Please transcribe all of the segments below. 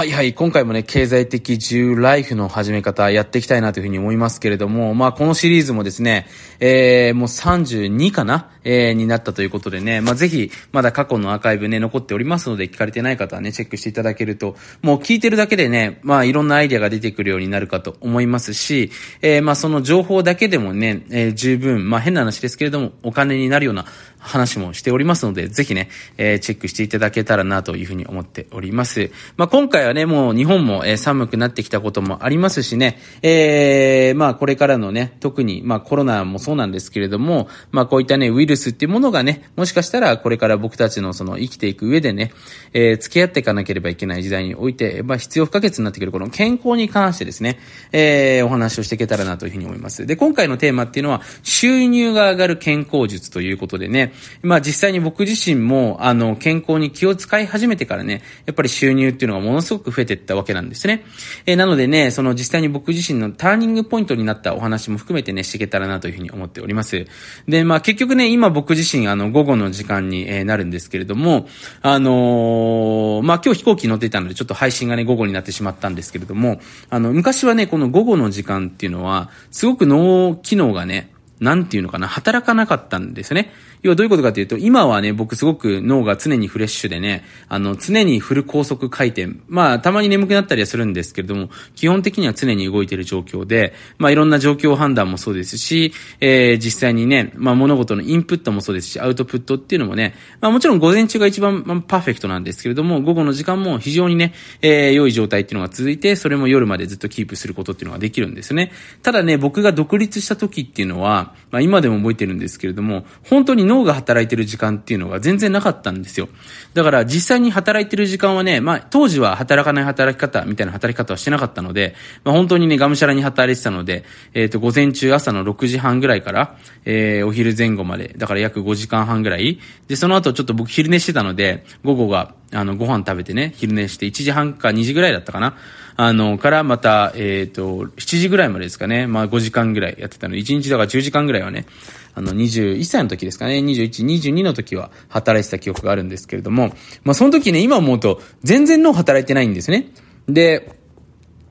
はいはい。今回もね、経済的自由ライフの始め方やっていきたいなというふうに思いますけれども、まあこのシリーズもですね、えー、もう32かなえー、になったということでね、まあぜひ、まだ過去のアーカイブね、残っておりますので、聞かれてない方はね、チェックしていただけると、もう聞いてるだけでね、まあいろんなアイデアが出てくるようになるかと思いますし、えー、まあその情報だけでもね、えー、十分、まあ変な話ですけれども、お金になるような話もしておりますので、ぜひね、えー、チェックしていただけたらなというふうに思っております。まあ今回はね、もう日本も、えー、寒くなってきたこともありますしね、えー、まあこれからのね、特に、まあコロナもそうなんですけれども、まあこういったね、ウイルスっていうものがね、もしかしたらこれから僕たちのその生きていく上でね、えー、付き合っていかなければいけない時代において、まあ必要不可欠になってくるこの健康に関してですね、えー、お話をしていけたらなというふうに思います。で、今回のテーマっていうのは、収入が上がる健康術ということでね、まあ実際に僕自身も、あの、健康に気を使い始めてからね、やっぱり収入っていうのがものすごく増えていったわけなんですね。えー、なのでね、その実際に僕自身のターニングポイントになったお話も含めてね、していけたらなというふうに思っております。で、まあ結局ね、今僕自身、あの、午後の時間に、えー、なるんですけれども、あのー、まあ今日飛行機乗っていたので、ちょっと配信がね、午後になってしまったんですけれども、あの、昔はね、この午後の時間っていうのは、すごく脳機能がね、なんていうのかな、働かなかったんですね。要はどういうことかというと、今はね、僕すごく脳が常にフレッシュでね、あの、常にフル高速回転。まあ、たまに眠くなったりはするんですけれども、基本的には常に動いている状況で、まあ、いろんな状況判断もそうですし、えー、実際にね、まあ、物事のインプットもそうですし、アウトプットっていうのもね、まあ、もちろん午前中が一番、まあ、パーフェクトなんですけれども、午後の時間も非常にね、えー、良い状態っていうのが続いて、それも夜までずっとキープすることっていうのができるんですね。ただね、僕が独立した時っていうのは、まあ、今でも覚えてるんですけれども、本当に脳が働いてる時間っていうのが全然なかったんですよ。だから実際に働いてる時間はね、まあ当時は働かない働き方みたいな働き方はしてなかったので、まあ本当にね、がむしゃらに働いてたので、えっ、ー、と午前中朝の6時半ぐらいから、えー、お昼前後まで、だから約5時間半ぐらい。で、その後ちょっと僕昼寝してたので、午後が、あの、ご飯食べてね、昼寝して1時半か2時ぐらいだったかな。あの、からまた、えっ、ー、と、7時ぐらいまでですかね。まあ5時間ぐらいやってたので、1日だから10時間ぐらいはね、あの、21歳の時ですかね、21、22の時は働いてた記憶があるんですけれども、まあその時ね、今思うと、全然脳働いてないんですね。で、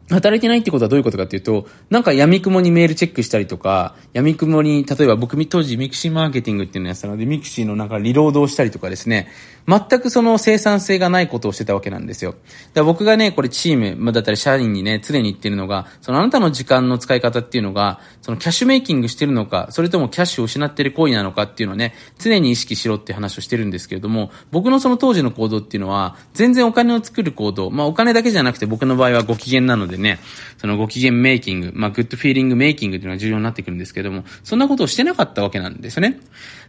働いてないってことはどういうことかっていうと、なんか闇雲にメールチェックしたりとか、闇雲に、例えば僕当時 mixiマーケティングっていうのやってたので、 mixiのなんかリロードをしたりとかですね、全くその生産性がないことをしてたわけなんですよ。だから僕がね、これチーム、ま、だったり社員にね、常に言ってるのが、そのあなたの時間の使い方っていうのが、そのキャッシュメイキングしてるのか、それともキャッシュを失ってる行為なのかっていうのをね、常に意識しろって話をしてるんですけれども、僕のその当時の行動っていうのは、全然お金を作る行動、まあお金だけじゃなくて僕の場合はご機嫌なのでね、そのご機嫌メイキング、まあ、グッドフィーリングメイキングっていうのが重要になってくるんですけども、そんなことをしてなかったわけなんですよね。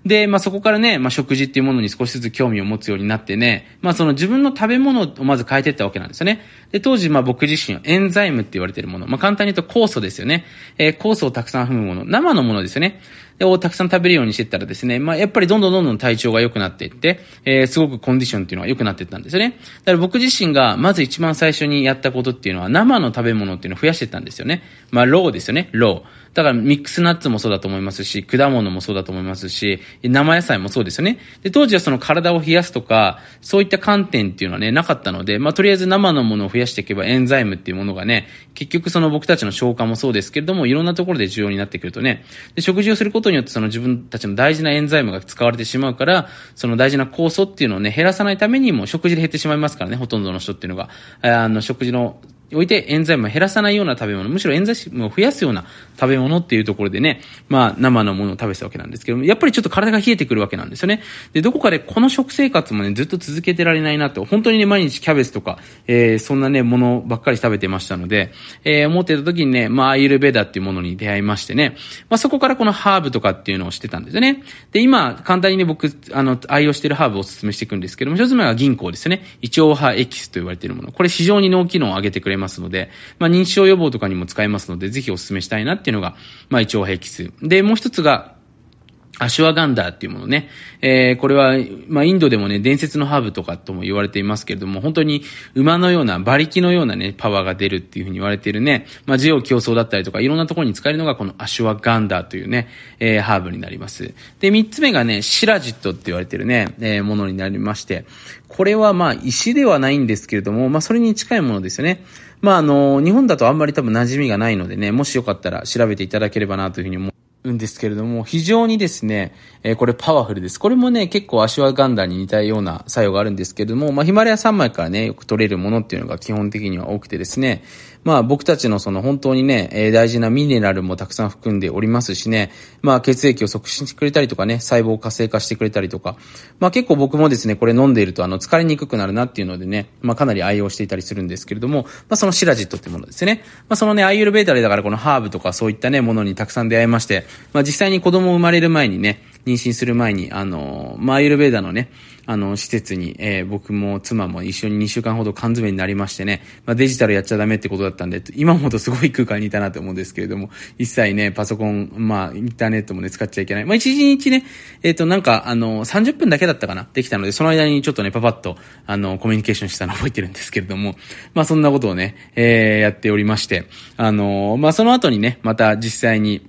で、まあ、そこからね、まあ、食事っていうものに少しずつ興味を持つようになってね、まあ、その自分の食べ物をまず変えていったわけなんですよね。で、当時、まあ、僕自身はエンザイムって言われているもの、まあ、簡単に言うと酵素ですよね。えー、酵素をたくさん含むもの、生のものですよね。をたくさん食べるようにしてったらですね、まあ、やっぱりどんどんどんどん体調が良くなっていって、えー、すごくコンディションっていうのは良くなっていったんですよね。だから僕自身が、まず一番最初にやったことっていうのは、生の食べ物っていうのを増やしていったんですよね。まあ、 raw ですよね、 raw。だからミックスナッツもそうだと思いますし、果物もそうだと思いますし、生野菜もそうですよね。で、当時はその体を冷やすとか、そういった観点っていうのはね、なかったので、まあ、とりあえず生のものを増やしていけばエンザイムっていうものがね、結局その僕たちの消化もそうですけれども、いろんなところで重要になってくるとね、で食事をすることことによってその自分たちの大事なエンザイムが使われてしまうから、その大事な酵素っていうのをね、減らさないためにも食事で減ってしまいますからね、ほとんどの人っていうのが。あの、食事のおいてエンザイムを減らさないような食べ物、むしろエンザイムを増やすような食べ物っていうところでね、まあ生のものを食べてたわけなんですけども、やっぱりちょっと体が冷えてくるわけなんですよね。で、どこかでこの食生活もね、ずっと続けてられないなと、本当にね、毎日キャベツとか、えー、そんなね、ものばっかり食べてましたので、えー、思ってた時にね、まあアイルベダっていうものに出会いましてね、まあそこからこのハーブとかっていうのをしてたんですよね。で、今、簡単にね、僕、あの、愛用してるハーブをお勧めしていくんですけども、一つ目は銀行ですね。胃腸派エキスと言われているもの。これ非常に脳機能を上げてくれますので、まあ、認知症予防とかにも使えますので、ぜひお勧めしたいなっていうのが、まあ、胃腸壁数。で、もう一つが、アシュワガンダーっていうものね。えー、これは、まあ、インドでもね、伝説のハーブとかとも言われていますけれども、本当に馬のような、馬力のようなね、パワーが出るっていうふうに言われているね、まあ、ジオ競争だったりとか、いろんなところに使えるのがこのアシュワガンダーというね、えー、ハーブになります。で、三つ目がね、シラジットって言われてるね、えー、ものになりまして、これはま、石ではないんですけれども、まあ、それに近いものですよね。まあ、あの、日本だとあんまり多分馴染みがないのでね、もしよかったら調べていただければなというふうに思うんですけれども、非常にですね、えー、これパワフルです。これもね、結構アシュワガンダに似たような作用があるんですけれども、まあ、ヒマラヤ3枚からね、よく取れるものっていうのが基本的には多くてですね、まあ僕たちのその本当にね、え、大事なミネラルもたくさん含んでおりますしね、まあ血液を促進してくれたりとかね、細胞を活性化してくれたりとか、まあ結構僕もですね、これ飲んでいるとあの疲れにくくなるなっていうのでね、まあかなり愛用していたりするんですけれども、まあそのシラジットってものですね。まあそのね、アイユルベータでだからこのハーブとかそういったね、ものにたくさん出会いまして、まあ実際に子供生まれる前にね、妊娠する前に、あの、マーユルベーダーのね、あの、施設に、えー、僕も妻も一緒に2週間ほど缶詰になりましてね、まあ、デジタルやっちゃダメってことだったんで、今ほどすごい空間にいたなと思うんですけれども、一切ね、パソコン、まあ、インターネットもね、使っちゃいけない。まあ、一日ね、えっ、ー、と、なんか、あの、30分だけだったかな、できたので、その間にちょっとね、パパッと、あの、コミュニケーションしたの覚えてるんですけれども、まあ、そんなことをね、えー、やっておりまして、あの、まあ、その後にね、また実際に、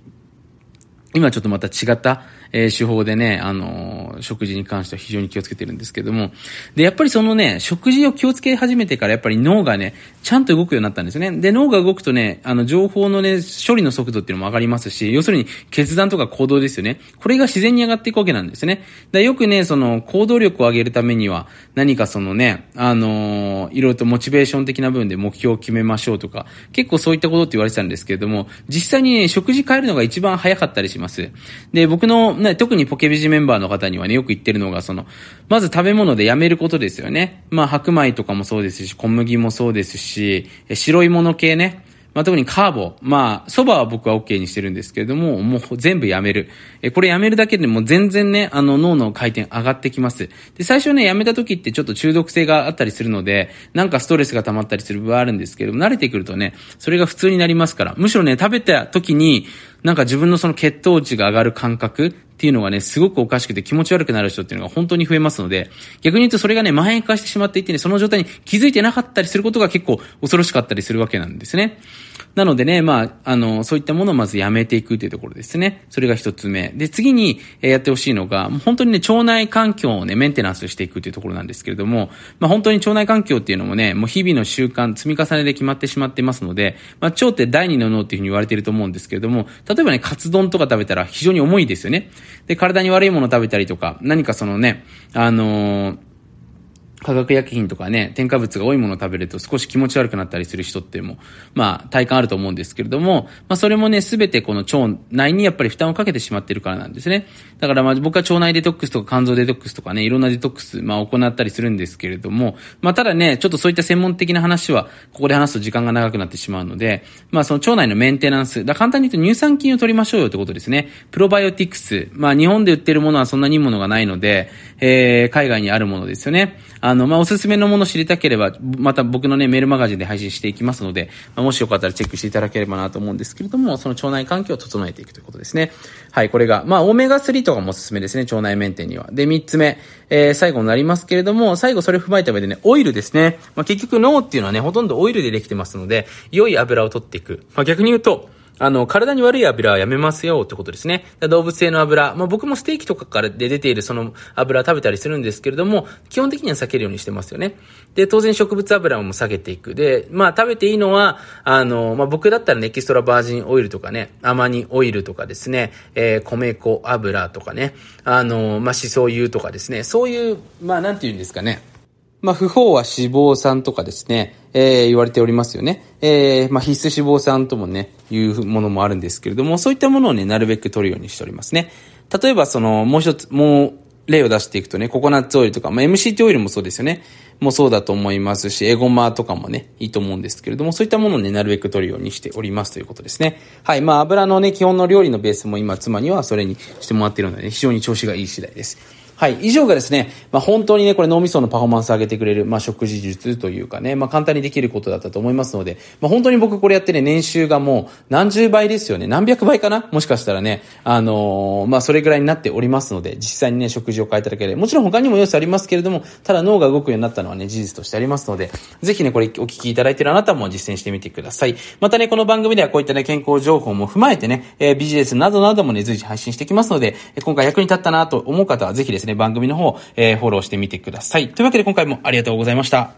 今ちょっとまた違った、えー、手法でね、あのー、食事に関しては非常に気をつけてるんですけども、で、やっぱりそのね、食事を気をつけ始めてからやっぱり脳がね、ちゃんと動くようになったんですね。で、脳が動くとね、あの、情報のね、処理の速度っていうのも上がりますし、要するに決断とか行動ですよね。これが自然に上がっていくわけなんですね。でよくね、その、行動力を上げるためには、何かそのね、あのー、いろいろとモチベーション的な部分で目標を決めましょうとか、結構そういったことって言われてたんですけれども、実際にね、食事変えるのが一番早かったりします。で、僕の、ね、特にポケビジメンバーの方にはね、よく言ってるのが、その、まず食べ物でやめることですよね。まあ、白米とかもそうですし、小麦もそうですし、白いもの系ね。まあ、特にカーボ。まあ、蕎麦は僕は OK にしてるんですけれども、もう全部やめる。え、これやめるだけでも全然ね、あの脳の回転上がってきます。で、最初ね、やめた時ってちょっと中毒性があったりするので、なんかストレスが溜まったりする部分はあるんですけども、慣れてくるとね、それが普通になりますから。むしろね、食べた時に、なんか自分のその血糖値が上がる感覚っていうのがね、すごくおかしくて気持ち悪くなる人っていうのが本当に増えますので、逆に言うとそれがね、蔓延化してしまっていてね、その状態に気づいてなかったりすることが結構恐ろしかったりするわけなんですね。なのでね、まあ、あの、そういったものをまずやめていくというところですね。それが一つ目。で、次に、やってほしいのが、本当にね、腸内環境をね、メンテナンスしていくというところなんですけれども、まあ、本当に腸内環境っていうのもね、もう日々の習慣、積み重ねで決まってしまってますので、まあ、腸って第二の脳っていうふうに言われていると思うんですけれども、例えばね、カツ丼とか食べたら非常に重いですよね。で、体に悪いもの食べたりとか、何かそのね、あのー化学薬品とかね、添加物が多いものを食べると少し気持ち悪くなったりする人っても、まあ、体感あると思うんですけれども、まあ、それもね、すべてこの腸内にやっぱり負担をかけてしまってるからなんですね。だからまあ、僕は腸内デトックスとか肝臓デトックスとかね、いろんなデトックス、まあ、行ったりするんですけれども、まあ、ただね、ちょっとそういった専門的な話は、ここで話すと時間が長くなってしまうので、まあ、その腸内のメンテナンス、だ簡単に言うと乳酸菌を取りましょうよってことですね。プロバイオティクス、まあ、日本で売ってるものはそんなにいいものがないので、えー、海外にあるものですよね。ああの、まあ、おすすめのもの知りたければ、また僕のね、メールマガジンで配信していきますので、まあ、もしよかったらチェックしていただければなと思うんですけれども、その腸内環境を整えていくということですね。はい、これが、まあ、オメガ3とかもおすすめですね、腸内メンテには。で、3つ目、えー、最後になりますけれども、最後それを踏まえた上でね、オイルですね。まあ、結局脳っていうのはね、ほとんどオイルでできてますので、良い油を取っていく。まあ、逆に言うと、あの、体に悪い油はやめますよってことですね。動物性の油、まあ僕もステーキとかからで出ているその油食べたりするんですけれども、基本的には避けるようにしてますよね。で、当然植物油も下げていく。で、まあ食べていいのは、あの、まあ僕だったらね、エキストラバージンオイルとかね、アマニオイルとかですね、えー、米粉油とかね、あの、まあしそ油とかですね、そういう、まあなんて言うんですかね、まあ、不法は脂肪酸とかですね、えー、言われておりますよね。えー、まあ、必須脂肪酸ともね、いうものもあるんですけれども、そういったものをね、なるべく取るようにしておりますね。例えば、その、もう一つ、もう、例を出していくとね、ココナッツオイルとか、まあ、MCT オイルもそうですよね。もうそうだと思いますし、エゴマとかもね、いいと思うんですけれども、そういったものをね、なるべく取るようにしておりますということですね。はい。まあ、油のね、基本の料理のベースも今、妻にはそれにしてもらっているので、ね、非常に調子がいい次第です。はい。以上がですね、まあ、本当にね、これ脳みそのパフォーマンスを上げてくれる、まあ、食事術というかね、まあ、簡単にできることだったと思いますので、まあ、本当に僕これやってね、年収がもう何十倍ですよね。何百倍かな？もしかしたらね、あのー、まあ、それぐらいになっておりますので、実際にね、食事を変えただけで、もちろん他にも要素ありますけれども、ただ脳が動くようになったのはね、事実としてありますので、ぜひね、これお聞きいただいているあなたも実践してみてください。またね、この番組ではこういったね、健康情報も踏まえてね、えー、ビジネスなどなどもね、随時配信してきますので、今回役に立ったなと思う方は、ぜひですねね、番組の方、えー、フォローしてみてください。というわけで今回もありがとうございました。